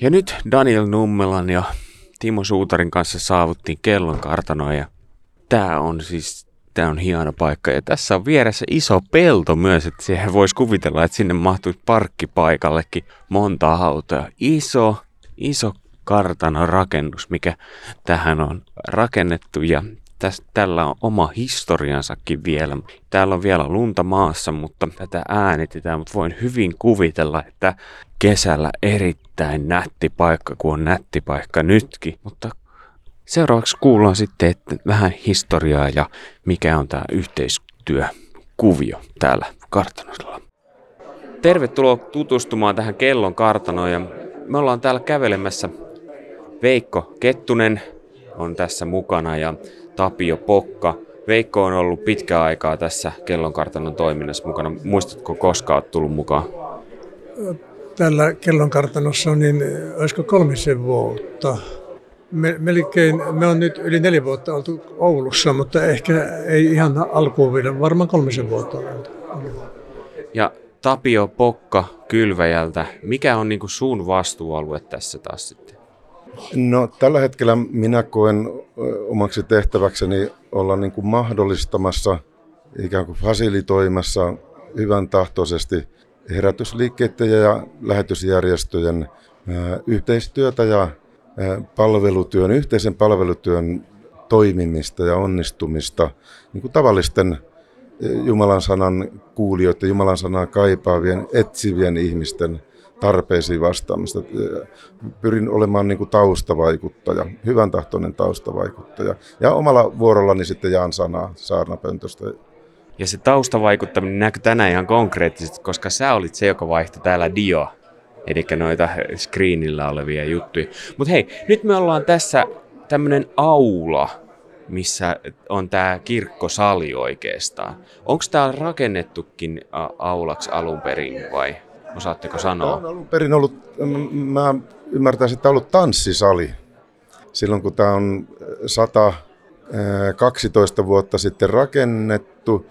Ja nyt Daniel Nummelan ja Timo Suutarin kanssa saavuttiin kellon kartanoon ja tää on siis tää on hieno paikka. Ja tässä on vieressä iso pelto myös, että siihen voisi kuvitella, että sinne mahtuisi parkkipaikallekin monta autoa. Iso, iso kartano rakennus, mikä tähän on rakennettu ja tästä, tällä on oma historiansakin vielä. Täällä on vielä lunta maassa, mutta tätä äänitetään, mutta voin hyvin kuvitella, että kesällä erittäin nätti paikka, kun on nätti paikka nytkin. Mutta seuraavaksi kuullaan sitten että vähän historiaa ja mikä on tämä yhteistyökuvio täällä kartanolla. Tervetuloa tutustumaan tähän kellon kartanoon ja me ollaan täällä kävelemässä Veikko Kettunen on tässä mukana ja Tapio Pokka. Veikko on ollut pitkä aikaa tässä kellonkartanon toiminnassa mukana. Muistatko koska olet tullut mukaan? Tällä kellonkartanossa on niin, olisiko kolmisen vuotta. Me, melkein, me on nyt yli neljä vuotta oltu Oulussa, mutta ehkä ei ihan alkuun vielä, varmaan kolmisen vuotta oltu. Ja Tapio Pokka Kylväjältä, mikä on niin kuin sun vastuualue tässä taas sitten? No tällä hetkellä minä koen omaksi tehtäväkseni olla niin kuin mahdollistamassa, ikään kuin fasilitoimassa hyvän tahtoisesti herätysliikkeiden ja lähetysjärjestöjen yhteistyötä ja palvelutyön, yhteisen palvelutyön toimimista ja onnistumista niin kuin tavallisten Jumalan sanan kuulijoiden, Jumalan sanaa kaipaavien, etsivien ihmisten tarpeisiin vastaamista. Pyrin olemaan niin kuin taustavaikuttaja, hyvän tahtoinen taustavaikuttaja. Ja omalla vuorollani sitten jaan sanaa saarnapöntöstä. Ja se taustavaikuttaminen näkyy tänään ihan konkreettisesti, koska sä olit se, joka vaihtoi täällä Dio, eli noita screenillä olevia juttuja. Mutta hei, nyt me ollaan tässä tämmöinen aula, missä on tämä kirkkosali oikeastaan. Onko tämä rakennettukin aulaksi alun perin vai? Osaatteko sanoa? Tämä on alun perin ollut, mä ymmärtäisin, että ollut tanssisali. Silloin kun tämä on 112 vuotta sitten rakennettu,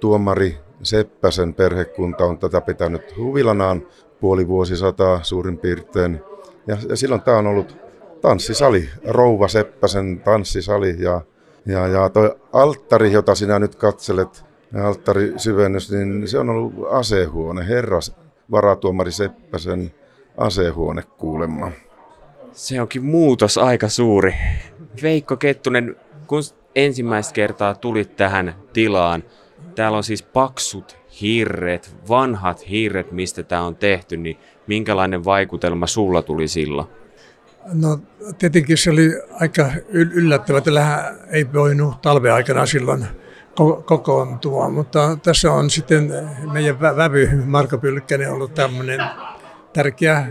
tuomari Seppäsen perhekunta on tätä pitänyt huvilanaan puoli vuosisataa suurin piirtein. Ja, ja silloin tämä on ollut tanssisali, Rouva Seppäsen tanssisali ja, ja, ja toi alttari, jota sinä nyt katselet, alttarisyvennys, niin se on ollut asehuone, herras varatuomari Seppäsen asehuone kuulemma. Se onkin muutos aika suuri. Veikko Kettunen, kun ensimmäistä kertaa tulit tähän tilaan, täällä on siis paksut hirret, vanhat hirret, mistä tämä on tehty, niin minkälainen vaikutelma sulla tuli silloin? No tietenkin se oli aika yllättävää, että ei voinut talven aikana silloin kokoontua, mutta tässä on sitten meidän vävy Marko Pylkkänen ollut tämmöinen tärkeä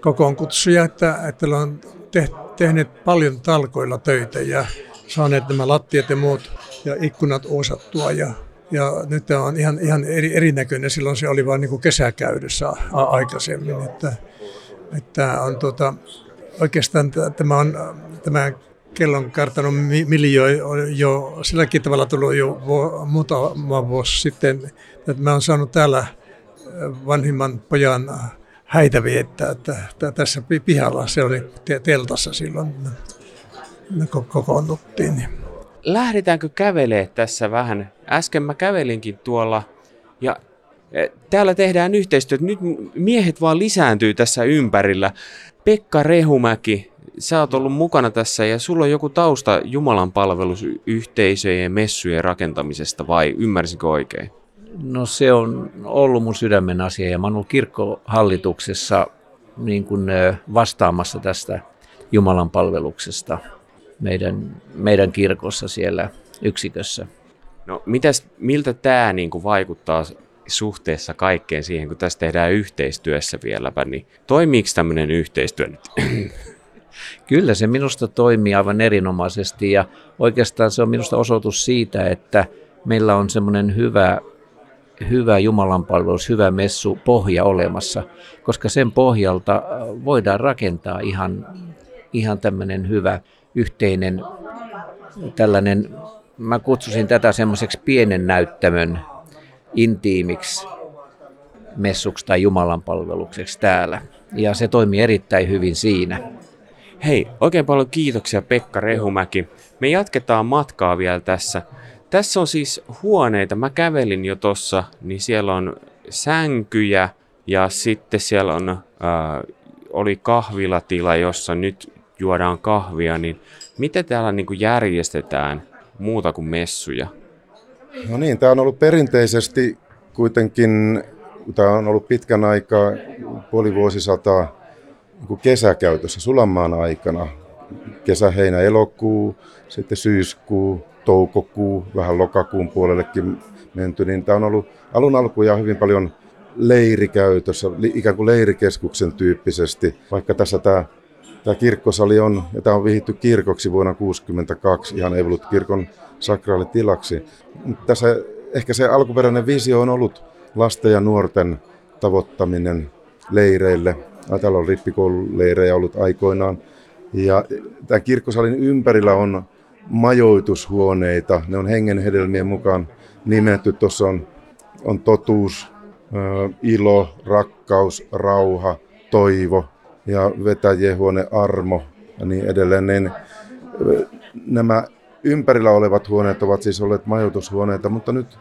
kokoonkutsuja, että, että on tehneet paljon talkoilla töitä ja saaneet nämä lattiat ja muut ja ikkunat osattua ja, ja nyt on ihan, ihan eri, erinäköinen. Silloin se oli vain niin kesäkäydessä aikaisemmin, että, että on tuota, oikeastaan tämä on tämä kellon kartanut miljoo jo silläkin tavalla tullut jo muutama vuosi sitten, että mä oon saanut täällä äh, vanhimman pojan häitä viettää, että, että tässä pihalla se oli teltassa silloin, kokoonnuttiin. Lähdetäänkö kävelee tässä vähän? Äsken mä kävelinkin tuolla ja täällä tehdään yhteistyötä. Nyt miehet vaan lisääntyy tässä ympärillä. Pekka Rehumäki, sä oot ollut mukana tässä ja sulla on joku tausta Jumalan palvelusyhteisöjen ja messujen rakentamisesta vai ymmärsinkö oikein? No se on ollut mun sydämen asia ja mä oon ollut kirkkohallituksessa niin kuin vastaamassa tästä Jumalan palveluksesta meidän, meidän kirkossa siellä yksikössä. No mitäs, miltä tämä niin kuin vaikuttaa suhteessa kaikkeen siihen, kun tässä tehdään yhteistyössä vieläpä, niin toimiiko tämmöinen yhteistyö nyt? Kyllä se minusta toimii aivan erinomaisesti ja oikeastaan se on minusta osoitus siitä, että meillä on semmoinen hyvä, hyvä jumalanpalvelus, hyvä messu pohja olemassa, koska sen pohjalta äh, voidaan rakentaa ihan, ihan tämmöinen hyvä yhteinen tällainen, mä kutsusin tätä semmoiseksi pienen näyttämön intiimiksi messuksi tai Jumalan palvelukseksi täällä. Ja se toimii erittäin hyvin siinä. Hei, oikein paljon kiitoksia Pekka Rehumäki. Me jatketaan matkaa vielä tässä. Tässä on siis huoneita. Mä kävelin jo tossa, niin siellä on sänkyjä ja sitten siellä on, äh, oli kahvilatila, jossa nyt juodaan kahvia. Niin miten täällä niin kuin järjestetään muuta kuin messuja? No niin, tämä on ollut perinteisesti kuitenkin, tämä on ollut pitkän aikaa, puoli vuosisataa, niin kesäkäytössä Sulanmaan aikana. Kesä, heinä, elokuu, sitten syyskuu, toukokuu, vähän lokakuun puolellekin menty, niin tämä on ollut alun alkuja hyvin paljon leirikäytössä, ikään kuin leirikeskuksen tyyppisesti, vaikka tässä tämä, tämä kirkkosali on, ja tämä on vihitty kirkoksi vuonna 1962, ihan Evolut-kirkon sakraalitilaksi. Tässä ehkä se alkuperäinen visio on ollut lasten ja nuorten tavoittaminen leireille. Täällä on rippikoululeirejä ollut aikoinaan. Ja tämän kirkkosalin ympärillä on majoitushuoneita. Ne on hengenhedelmien mukaan nimetty. Tuossa on, on totuus, ilo, rakkaus, rauha, toivo ja vetäjien huone armo ja niin edelleen. Niin nämä ympärillä olevat huoneet ovat siis olleet majoitushuoneita, mutta nyt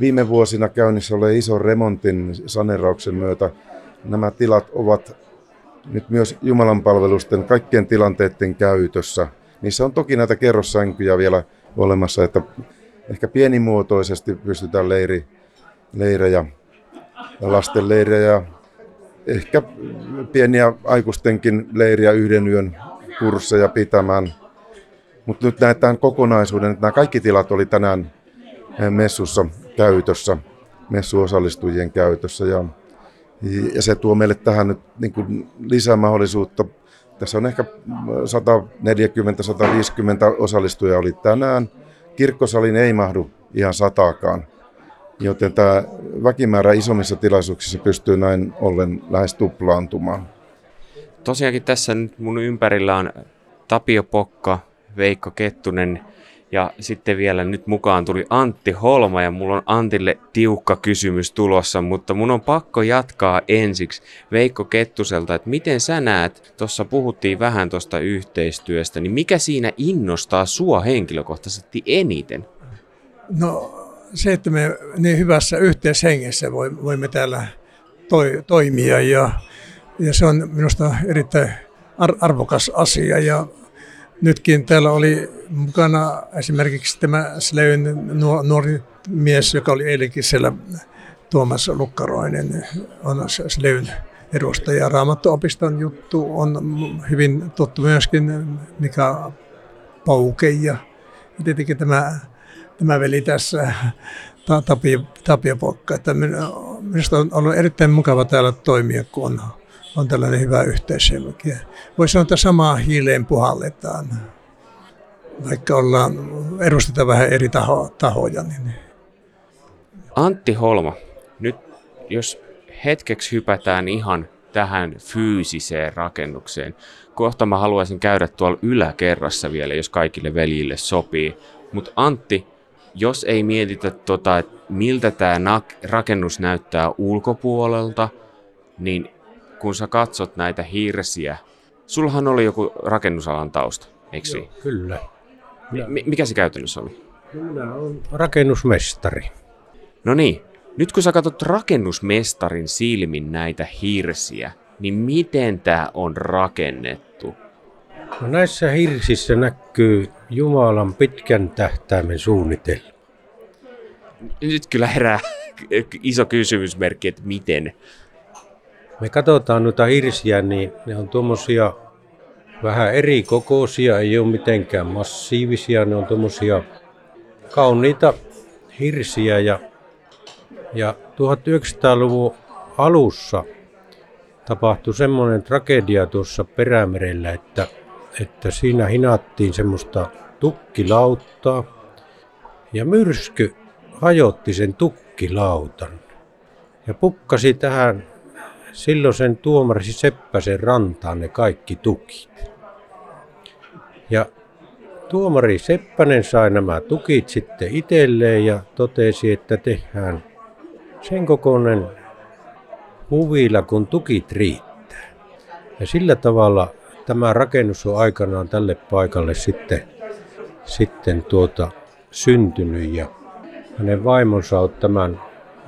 viime vuosina käynnissä ole ison remontin sanerauksen myötä nämä tilat ovat nyt myös Jumalan palvelusten kaikkien tilanteiden käytössä. Niissä on toki näitä kerrossänkyjä vielä olemassa, että ehkä pienimuotoisesti pystytään leiri, leirejä, lasten leirejä, ehkä pieniä aikuistenkin leiriä yhden yön kursseja pitämään. Mutta nyt näetään kokonaisuuden, että nämä kaikki tilat oli tänään messussa käytössä, messuosallistujien käytössä. Ja, ja se tuo meille tähän nyt niin kuin lisää mahdollisuutta. Tässä on ehkä 140-150 osallistujaa oli tänään. Kirkkosalin ei mahdu ihan sataakaan, joten tämä väkimäärä isommissa tilaisuuksissa pystyy näin ollen lähes tuplaantumaan. Tosiaankin tässä nyt mun ympärillä on Tapio Pokka, Veikko Kettunen ja sitten vielä nyt mukaan tuli Antti Holma ja mulla on Antille tiukka kysymys tulossa, mutta mun on pakko jatkaa ensiksi Veikko Kettuselta, että miten sä näet, tuossa puhuttiin vähän tuosta yhteistyöstä, niin mikä siinä innostaa sua henkilökohtaisesti eniten? No se, että me niin hyvässä yhteishengessä voimme täällä toi, toimia ja, ja se on minusta erittäin arvokas asia ja nytkin täällä oli mukana esimerkiksi tämä Sleyn nuori mies, joka oli eilenkin siellä Tuomas Lukkaroinen, on Sleyn edustaja. Raamattuopiston juttu on hyvin tuttu myöskin Mika Pauke ja tietenkin tämä, tämä veli tässä Tapio, Tapio Pokka. Että minusta on ollut erittäin mukava täällä toimia, kun on on tällainen hyvä yhteishenki. Voisi sanoa, että samaa hiileen puhalletaan, vaikka ollaan, edustetaan vähän eri taho, tahoja. Niin. Antti Holma, nyt jos hetkeksi hypätään ihan tähän fyysiseen rakennukseen. Kohta mä haluaisin käydä tuolla yläkerrassa vielä, jos kaikille veljille sopii. Mutta Antti, jos ei mietitä, tota, että miltä tämä rakennus näyttää ulkopuolelta, niin kun sä katsot näitä hirsiä, sullahan oli joku rakennusalan tausta, eikö Joo, kyllä. M- mikä se käytännössä oli? Minä olen rakennusmestari. No niin, nyt kun sä katsot rakennusmestarin silmin näitä hirsiä, niin miten tämä on rakennettu? No näissä hirsissä näkyy Jumalan pitkän tähtäimen suunnitelma. Nyt kyllä herää iso kysymysmerkki, että miten me katsotaan noita hirsiä, niin ne on tuommoisia vähän eri kokoisia, ei ole mitenkään massiivisia, ne on tuommoisia kauniita hirsiä ja, ja 1900-luvun alussa tapahtui semmoinen tragedia tuossa Perämerellä, että, että siinä hinattiin semmoista tukkilauttaa ja myrsky hajotti sen tukkilautan ja pukkasi tähän Silloin sen tuomari Seppäsen rantaan ne kaikki tukit. Ja tuomari Seppänen sai nämä tukit sitten itselleen ja totesi, että tehdään sen kokoinen huvilla, kun tukit riittää. Ja sillä tavalla tämä rakennus on aikanaan tälle paikalle sitten, sitten tuota, syntynyt ja hänen vaimonsa on tämän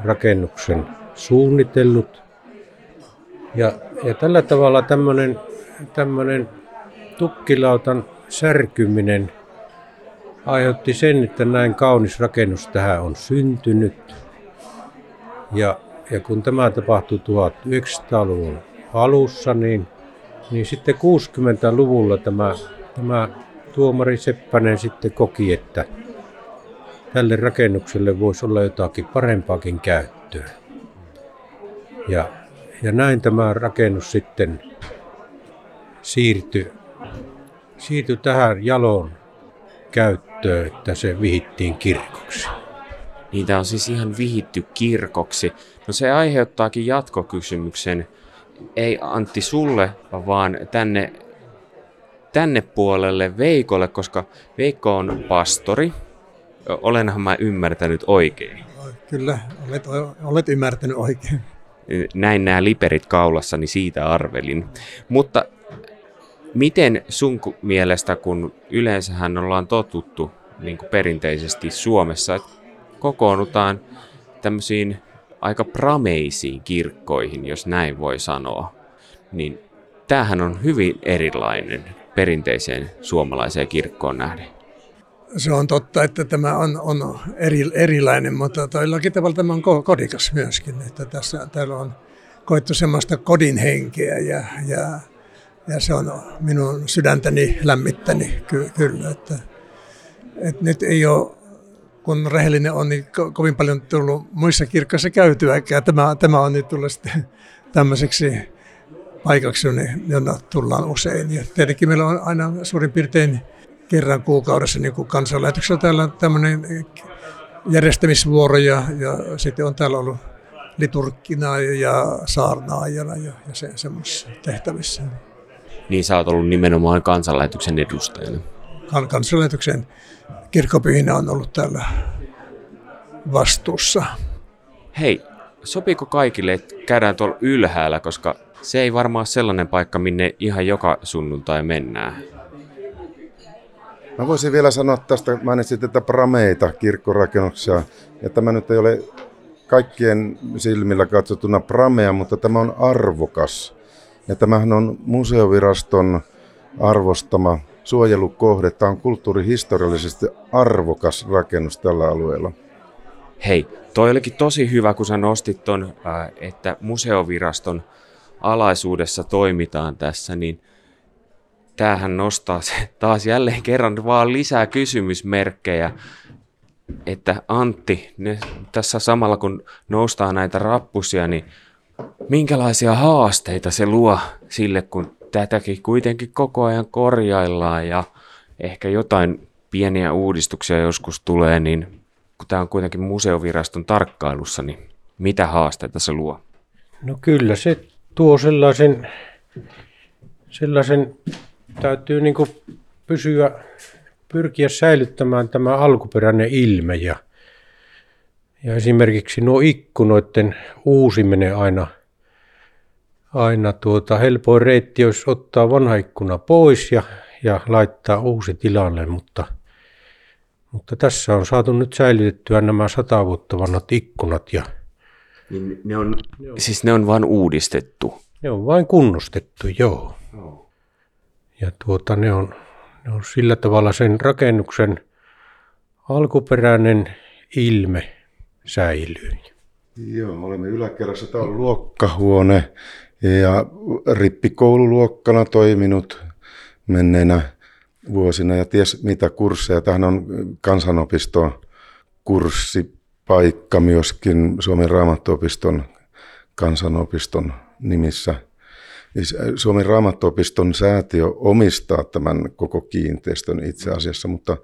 rakennuksen suunnitellut. Ja, ja tällä tavalla tämmöinen, tämmöinen tukkilautan särkyminen aiheutti sen, että näin kaunis rakennus tähän on syntynyt. Ja, ja kun tämä tapahtui 1900-luvun alussa, niin, niin sitten 60-luvulla tämä, tämä tuomari Seppänen sitten koki, että tälle rakennukselle voisi olla jotakin parempaakin käyttöä. Ja, ja näin tämä rakennus sitten siirtyi, siirtyi tähän jaloon käyttöön, että se vihittiin kirkoksi. Niitä on siis ihan vihitty kirkoksi. No se aiheuttaakin jatkokysymyksen, ei Antti sulle, vaan tänne, tänne puolelle Veikolle, koska Veikko on pastori. Olenhan mä ymmärtänyt oikein. Kyllä, olet, olet ymmärtänyt oikein. Näin nämä liperit kaulassa, niin siitä arvelin. Mutta miten sun mielestä, kun yleensähän ollaan totuttu niin kuin perinteisesti Suomessa, että kokoonnutaan tämmöisiin aika prameisiin kirkkoihin, jos näin voi sanoa, niin tämähän on hyvin erilainen perinteiseen suomalaiseen kirkkoon nähden. Se on totta, että tämä on, on eri, erilainen, mutta toillakin tavalla tämä on kodikas myöskin. Että tässä, täällä on koettu semmoista kodin henkeä ja, ja, ja se on minun sydäntäni lämmittäni ky, kyllä. Että, että nyt ei ole, kun rehellinen on, niin ko, kovin paljon tullut muissa kirkkoissa käytyäkään. Tämä, tämä on nyt tullut sitten tämmöiseksi paikaksi, jonne tullaan usein. Ja tietenkin meillä on aina suurin piirtein kerran kuukaudessa niin kuin kansanlähetyksellä täällä tämmöinen järjestämisvuoro ja, ja sitten on täällä ollut liturkkina ja saarnaajana ja, ja se, semmoisissa tehtävissä. Niin sä oot ollut nimenomaan kansanlähetyksen edustajana. Kan, kansanlähetyksen kirkkopyhinä on ollut täällä vastuussa. Hei, sopiiko kaikille, että käydään tuolla ylhäällä, koska se ei varmaan ole sellainen paikka, minne ihan joka sunnuntai mennään. Mä voisin vielä sanoa tästä, mainitsit tätä prameita kirkkorakennuksia, ja tämä nyt ei ole kaikkien silmillä katsottuna pramea, mutta tämä on arvokas. Ja tämähän on museoviraston arvostama suojelukohde. Tämä on kulttuurihistoriallisesti arvokas rakennus tällä alueella. Hei, toi olikin tosi hyvä, kun sä nostit ton, että museoviraston alaisuudessa toimitaan tässä, niin – tämähän nostaa se taas jälleen kerran vaan lisää kysymysmerkkejä, että Antti, ne, tässä samalla kun noustaa näitä rappusia, niin minkälaisia haasteita se luo sille, kun tätäkin kuitenkin koko ajan korjaillaan ja ehkä jotain pieniä uudistuksia joskus tulee, niin kun tämä on kuitenkin museoviraston tarkkailussa, niin mitä haasteita se luo? No kyllä se tuo sellaisen, sellaisen täytyy niin pysyä, pyrkiä säilyttämään tämä alkuperäinen ilme ja, ja esimerkiksi nuo ikkunoiden uusiminen aina, aina tuota, helpoin reitti olisi ottaa vanha ikkuna pois ja, ja laittaa uusi tilalle, mutta, mutta tässä on saatu nyt säilytettyä nämä sata vuotta vanhat ikkunat ja niin ne on, siis ne on vain uudistettu? Ne on vain kunnostettu, joo. Oh ja tuota, ne, on, ne on sillä tavalla sen rakennuksen alkuperäinen ilme säilyy. Joo, olemme yläkerrassa. Tämä on luokkahuone ja rippikoululuokkana toiminut menneinä vuosina ja ties mitä kursseja. Tähän on kansanopiston kurssipaikka myöskin Suomen raamattuopiston kansanopiston nimissä – Siis, äh, Suomen raamattuopiston säätiö omistaa tämän koko kiinteistön itse asiassa, mutta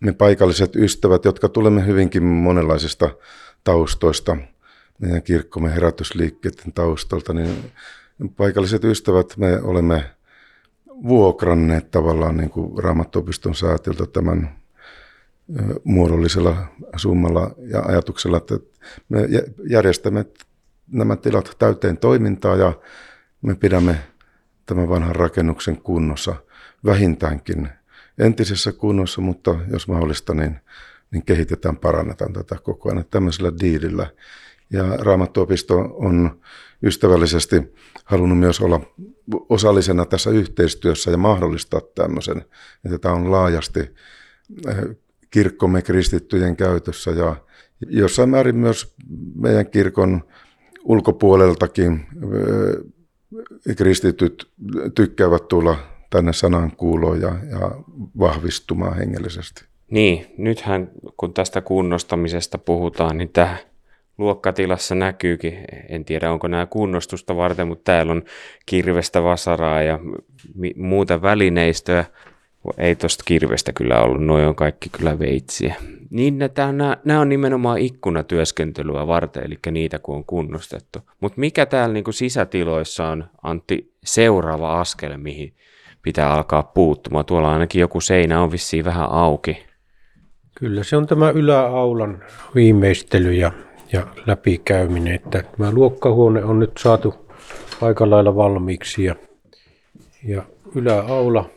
me paikalliset ystävät, jotka tulemme hyvinkin monenlaisista taustoista, meidän kirkkomme herätysliikkeiden taustalta, niin paikalliset ystävät, me olemme vuokranneet tavallaan niin kuin raamattuopiston säätiöltä tämän muodollisella summalla ja ajatuksella, että me järjestämme nämä tilat täyteen toimintaa ja me pidämme tämän vanhan rakennuksen kunnossa vähintäänkin entisessä kunnossa, mutta jos mahdollista, niin, niin kehitetään, parannetaan tätä koko ajan tämmöisellä diilillä. Ja Raamattuopisto on ystävällisesti halunnut myös olla osallisena tässä yhteistyössä ja mahdollistaa tämmöisen, että tämä on laajasti eh, kirkkomme kristittyjen käytössä ja jossain määrin myös meidän kirkon ulkopuoleltakin eh, kristityt tykkäävät tulla tänne sanan kuuloon ja, ja vahvistumaan hengellisesti. Niin, nythän kun tästä kunnostamisesta puhutaan, niin tämä luokkatilassa näkyykin, en tiedä onko nämä kunnostusta varten, mutta täällä on kirvestä, vasaraa ja muuta välineistöä. Ei tosta kirvestä kyllä ollut, noin on kaikki kyllä veitsiä. Niin nämä, nämä on nimenomaan ikkunatyöskentelyä varten, eli niitä kun on kunnostettu. Mutta mikä täällä niin sisätiloissa on, Antti, seuraava askel, mihin pitää alkaa puuttumaan? Tuolla ainakin joku seinä on vissiin vähän auki. Kyllä se on tämä yläaulan viimeistely ja ja läpikäyminen. Että tämä luokkahuone on nyt saatu aika lailla valmiiksi ja, ja yläaula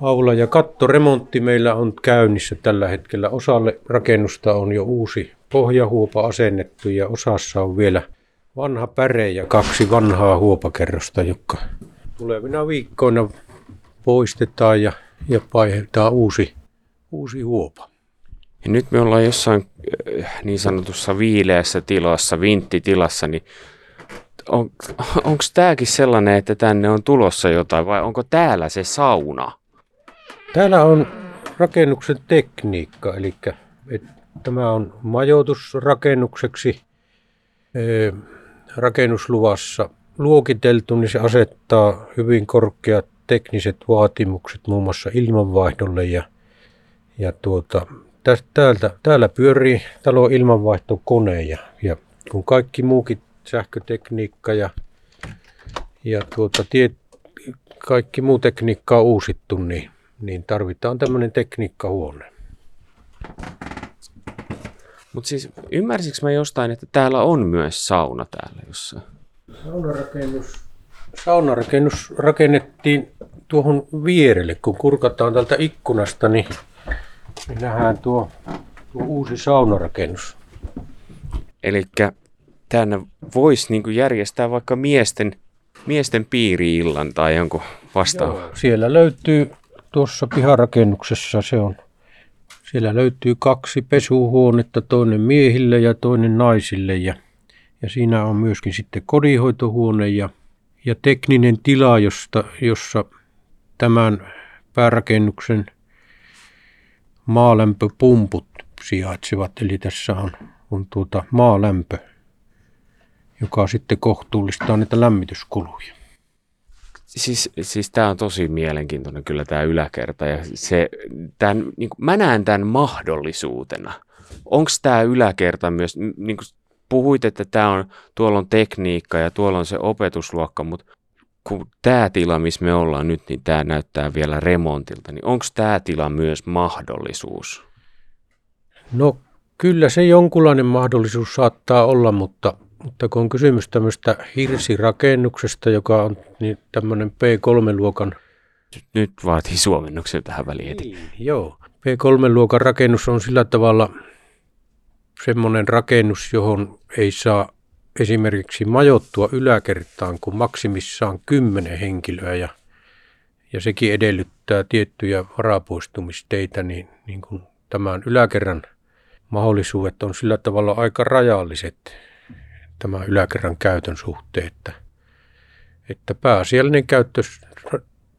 aula ja kattoremontti meillä on käynnissä tällä hetkellä. Osalle rakennusta on jo uusi pohjahuopa asennettu ja osassa on vielä vanha päre ja kaksi vanhaa huopakerrosta, jotka tulevina viikkoina poistetaan ja, ja vaihdetaan uusi, uusi huopa. Ja nyt me ollaan jossain äh, niin sanotussa viileässä tilassa, vinttitilassa, niin on, onko tämäkin sellainen, että tänne on tulossa jotain vai onko täällä se sauna? Täällä on rakennuksen tekniikka, eli tämä on majoitusrakennukseksi e, rakennusluvassa luokiteltu, niin se asettaa hyvin korkeat tekniset vaatimukset muun muassa ilmanvaihdolle ja, ja tuota, täältä, täällä pyörii talo ilmanvaihtokone ja, ja kun kaikki muukin sähkötekniikka ja, ja tuota, tie, kaikki muu tekniikka on uusittu, niin, niin tarvitaan tämmöinen tekniikkahuone. Mutta siis ymmärsikö mä jostain, että täällä on myös sauna täällä jossain? Saunarakennus, saunarakennus rakennettiin tuohon vierelle, kun kurkataan tältä ikkunasta, niin me nähdään tuo, tuo uusi saunarakennus. Eli tänne voisi niinku järjestää vaikka miesten, miesten piiri-illan tai jonkun vastaavan. siellä löytyy tuossa piharakennuksessa, se on, siellä löytyy kaksi pesuhuonetta, toinen miehille ja toinen naisille. Ja, ja siinä on myöskin sitten kodinhoitohuone ja, ja tekninen tila, josta, jossa tämän päärakennuksen – maalämpöpumput sijaitsevat, eli tässä on, on tuota maalämpö, joka sitten kohtuullistaa niitä lämmityskuluja. Siis, siis tämä on tosi mielenkiintoinen kyllä tämä yläkerta ja se, tämän, niin kuin, mä näen tämän mahdollisuutena. Onko tämä yläkerta myös, niin kuin puhuit, että tämä on, tuolla on tekniikka ja tuolla on se opetusluokka, mutta kun tämä tila, missä me ollaan nyt, niin tämä näyttää vielä remontilta, niin onko tämä tila myös mahdollisuus? No kyllä se jonkunlainen mahdollisuus saattaa olla, mutta, mutta kun on kysymys tämmöistä hirsirakennuksesta, joka on niin tämmöinen P3-luokan... Nyt vaatii suomennuksen tähän väliin heti. Niin, joo. P3-luokan rakennus on sillä tavalla semmoinen rakennus, johon ei saa esimerkiksi majoittua yläkertaan kuin maksimissaan kymmenen henkilöä ja, ja sekin edellyttää tiettyjä varapoistumisteitä, niin, niin kuin tämän yläkerran mahdollisuudet on sillä tavalla aika rajalliset tämä yläkerran käytön suhteen, että, että pääasiallinen käyttö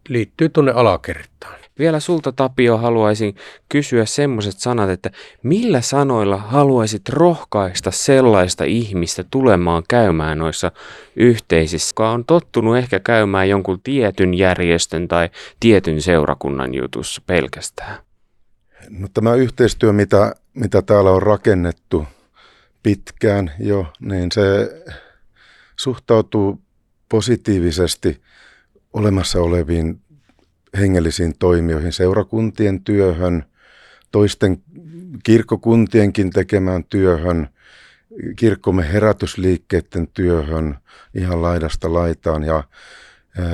liittyy tuonne alakertaan. Vielä sulta Tapio haluaisin kysyä semmoiset sanat, että millä sanoilla haluaisit rohkaista sellaista ihmistä tulemaan käymään noissa yhteisissä, joka on tottunut ehkä käymään jonkun tietyn järjestön tai tietyn seurakunnan jutussa pelkästään? No, tämä yhteistyö, mitä, mitä täällä on rakennettu pitkään jo, niin se suhtautuu positiivisesti olemassa oleviin hengellisiin toimijoihin, seurakuntien työhön, toisten kirkkokuntienkin tekemään työhön, kirkkomme herätysliikkeiden työhön ihan laidasta laitaan. Ja, ää,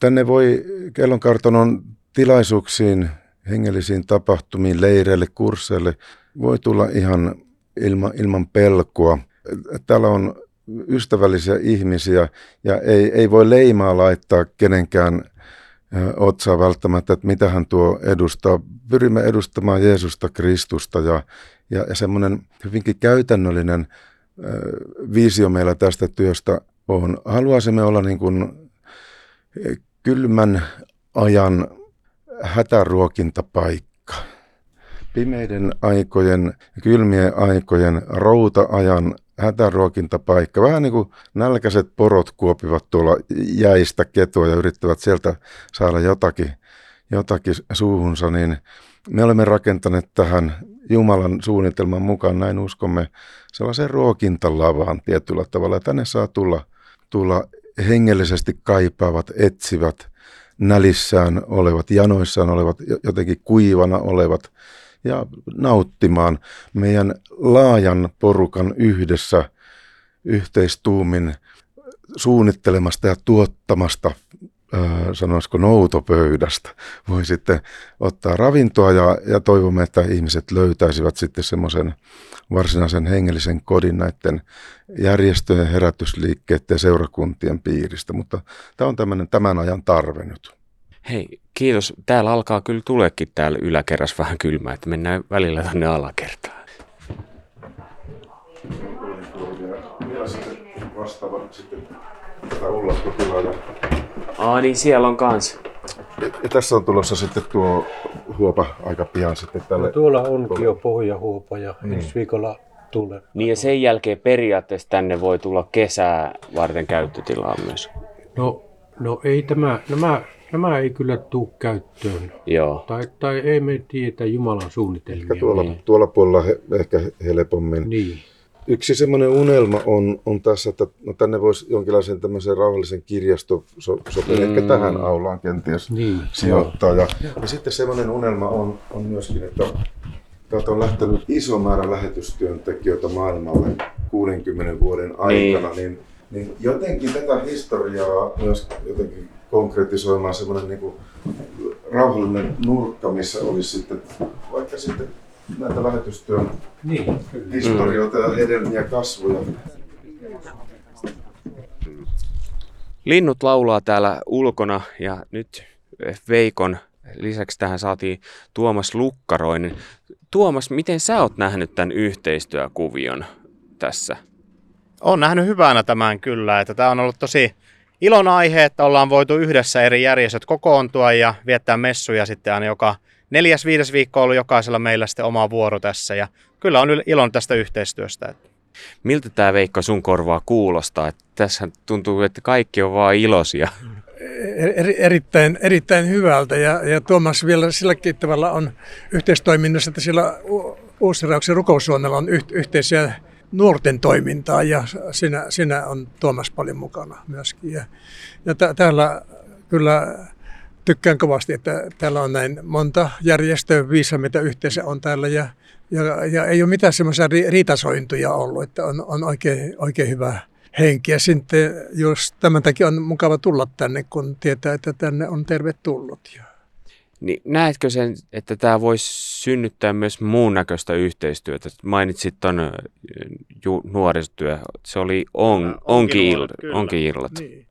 tänne voi kellonkartanon tilaisuuksiin, hengellisiin tapahtumiin, leireille, kursseille, voi tulla ihan ilma, ilman pelkoa. Täällä on ystävällisiä ihmisiä ja ei, ei voi leimaa laittaa kenenkään otsaa välttämättä, että mitä hän tuo edustaa. Pyrimme edustamaan Jeesusta Kristusta ja, ja, ja semmoinen hyvinkin käytännöllinen äh, visio meillä tästä työstä on. Haluaisimme olla niin kuin kylmän ajan hätäruokintapaikka. Pimeiden aikojen, kylmien aikojen, routa-ajan hätäruokintapaikka. Vähän niin kuin nälkäiset porot kuopivat tuolla jäistä ketoa ja yrittävät sieltä saada jotakin, jotakin suuhunsa, niin me olemme rakentaneet tähän Jumalan suunnitelman mukaan, näin uskomme, sellaisen ruokintalavaan tietyllä tavalla. Tänne saa tulla, tulla hengellisesti kaipaavat, etsivät, nälissään olevat, janoissaan olevat, jotenkin kuivana olevat ja nauttimaan meidän laajan porukan yhdessä yhteistuumin suunnittelemasta ja tuottamasta sanoisiko noutopöydästä. Voi sitten ottaa ravintoa ja, ja toivomme, että ihmiset löytäisivät sitten semmoisen varsinaisen hengellisen kodin näiden järjestöjen, herätysliikkeiden ja seurakuntien piiristä. Mutta tämä on tämmöinen tämän ajan tarve nyt. Hei, kiitos. Täällä alkaa kyllä tuleekin täällä yläkerras vähän kylmää, että mennään välillä tänne alakertaan. Vastaava sitten tätä ullastotilaa. Aa niin, siellä on kans. Ja, ja tässä on tulossa sitten tuo huopa aika pian sitten tälle. No, tuolla onkin jo pohjahuopa ja mm. ensi viikolla tulee. Niin ja sen jälkeen periaatteessa tänne voi tulla kesää varten käyttötilaa myös. No, no ei tämä, nämä Nämä ei kyllä tule käyttöön. Joo. Tai, tai ei me tiedä Jumalan suunnitelmia. Ehkä tuolla, niin. tuolla puolella he, ehkä helpommin. Niin. Yksi semmoinen unelma on, on tässä, että no tänne voisi jonkinlaisen tämmöisen rauhallisen kirjasto so, sopia mm. ehkä tähän aulaan kenties niin. sijoittaa. Ja, ja sitten semmoinen unelma on, on myöskin, että täältä on lähtenyt iso määrä lähetystyöntekijöitä maailmalle 60 vuoden aikana, niin, niin, niin jotenkin tätä historiaa myös jotenkin konkretisoimaan semmoinen niin kuin rauhallinen nurkka, missä olisi sitten vaikka sitten näitä lähetystyön niin, historioita ja hedelmiä kasvuja. Linnut laulaa täällä ulkona ja nyt Veikon lisäksi tähän saatiin Tuomas Lukkaroinen. Tuomas, miten sä oot nähnyt tämän yhteistyökuvion tässä? Olen nähnyt hyvänä tämän kyllä, että tämä on ollut tosi ilon aihe, että ollaan voitu yhdessä eri järjestöt kokoontua ja viettää messuja sitten aina joka neljäs, viides viikko ollut jokaisella meillä sitten oma vuoro tässä ja kyllä on ilon tästä yhteistyöstä. Miltä tämä Veikka sun korvaa kuulostaa? Että tässä tuntuu, että kaikki on vaan iloisia. Er, erittäin, erittäin hyvältä ja, ja Tuomas vielä silläkin tavalla on yhteistoiminnassa, että siellä Uusirauksen rukoussuonnella on yh, yhteisiä nuorten toimintaa ja siinä, siinä on Tuomas paljon mukana myöskin. Ja, ja t- täällä kyllä tykkään kovasti, että täällä on näin monta järjestöä, viisa mitä yhteensä on täällä ja, ja, ja ei ole mitään semmoisia riitasointuja ollut, että on, on oikein, oikein hyvä henki. Ja sitten jos tämän takia on mukava tulla tänne, kun tietää, että tänne on tervetullut. Ja niin näetkö sen, että tämä voisi synnyttää myös muun näköistä yhteistyötä? Mainitsit tuon ju- nuorisotyö, se oli on, onkin, illat. Onkin illat. Niin.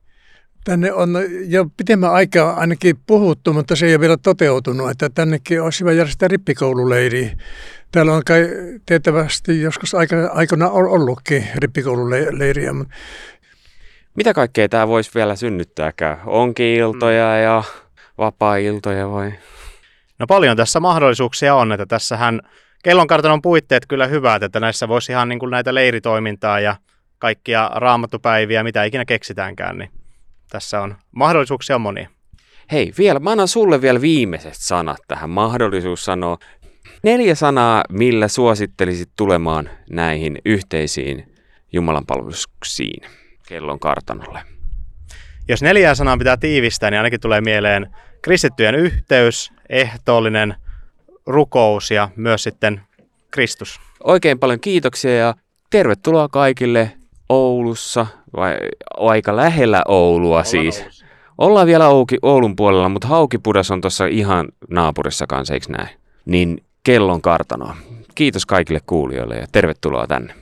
Tänne on jo pitemmän aikaa ainakin puhuttu, mutta se ei ole vielä toteutunut, että tännekin olisi hyvä järjestää rippikoululeiri. Täällä on kai tietävästi joskus aika, aikana ollutkin rippikoululeiriä. Mitä kaikkea tämä voisi vielä synnyttääkään? Onkin iltoja mm. Ja vapaa-iltoja vai? No paljon tässä mahdollisuuksia on, että tässähän kellonkartanon puitteet kyllä hyvät, että näissä voisi ihan niin kuin näitä leiritoimintaa ja kaikkia raamattupäiviä, mitä ikinä keksitäänkään, niin tässä on mahdollisuuksia monia. Hei, vielä, mä annan sulle vielä viimeiset sanat tähän. Mahdollisuus sanoa neljä sanaa, millä suosittelisit tulemaan näihin yhteisiin Jumalanpalveluksiin kellon kartanolle. Jos neljää sanaa pitää tiivistää, niin ainakin tulee mieleen kristittyjen yhteys, ehtoollinen rukous ja myös sitten Kristus. Oikein paljon kiitoksia ja tervetuloa kaikille Oulussa, vai aika lähellä Oulua siis. Ollaan vielä Ouki, Oulun puolella, mutta Haukipudas on tuossa ihan naapurissa kanssa, eikö näin? Niin kellon kartanoa. Kiitos kaikille kuulijoille ja tervetuloa tänne.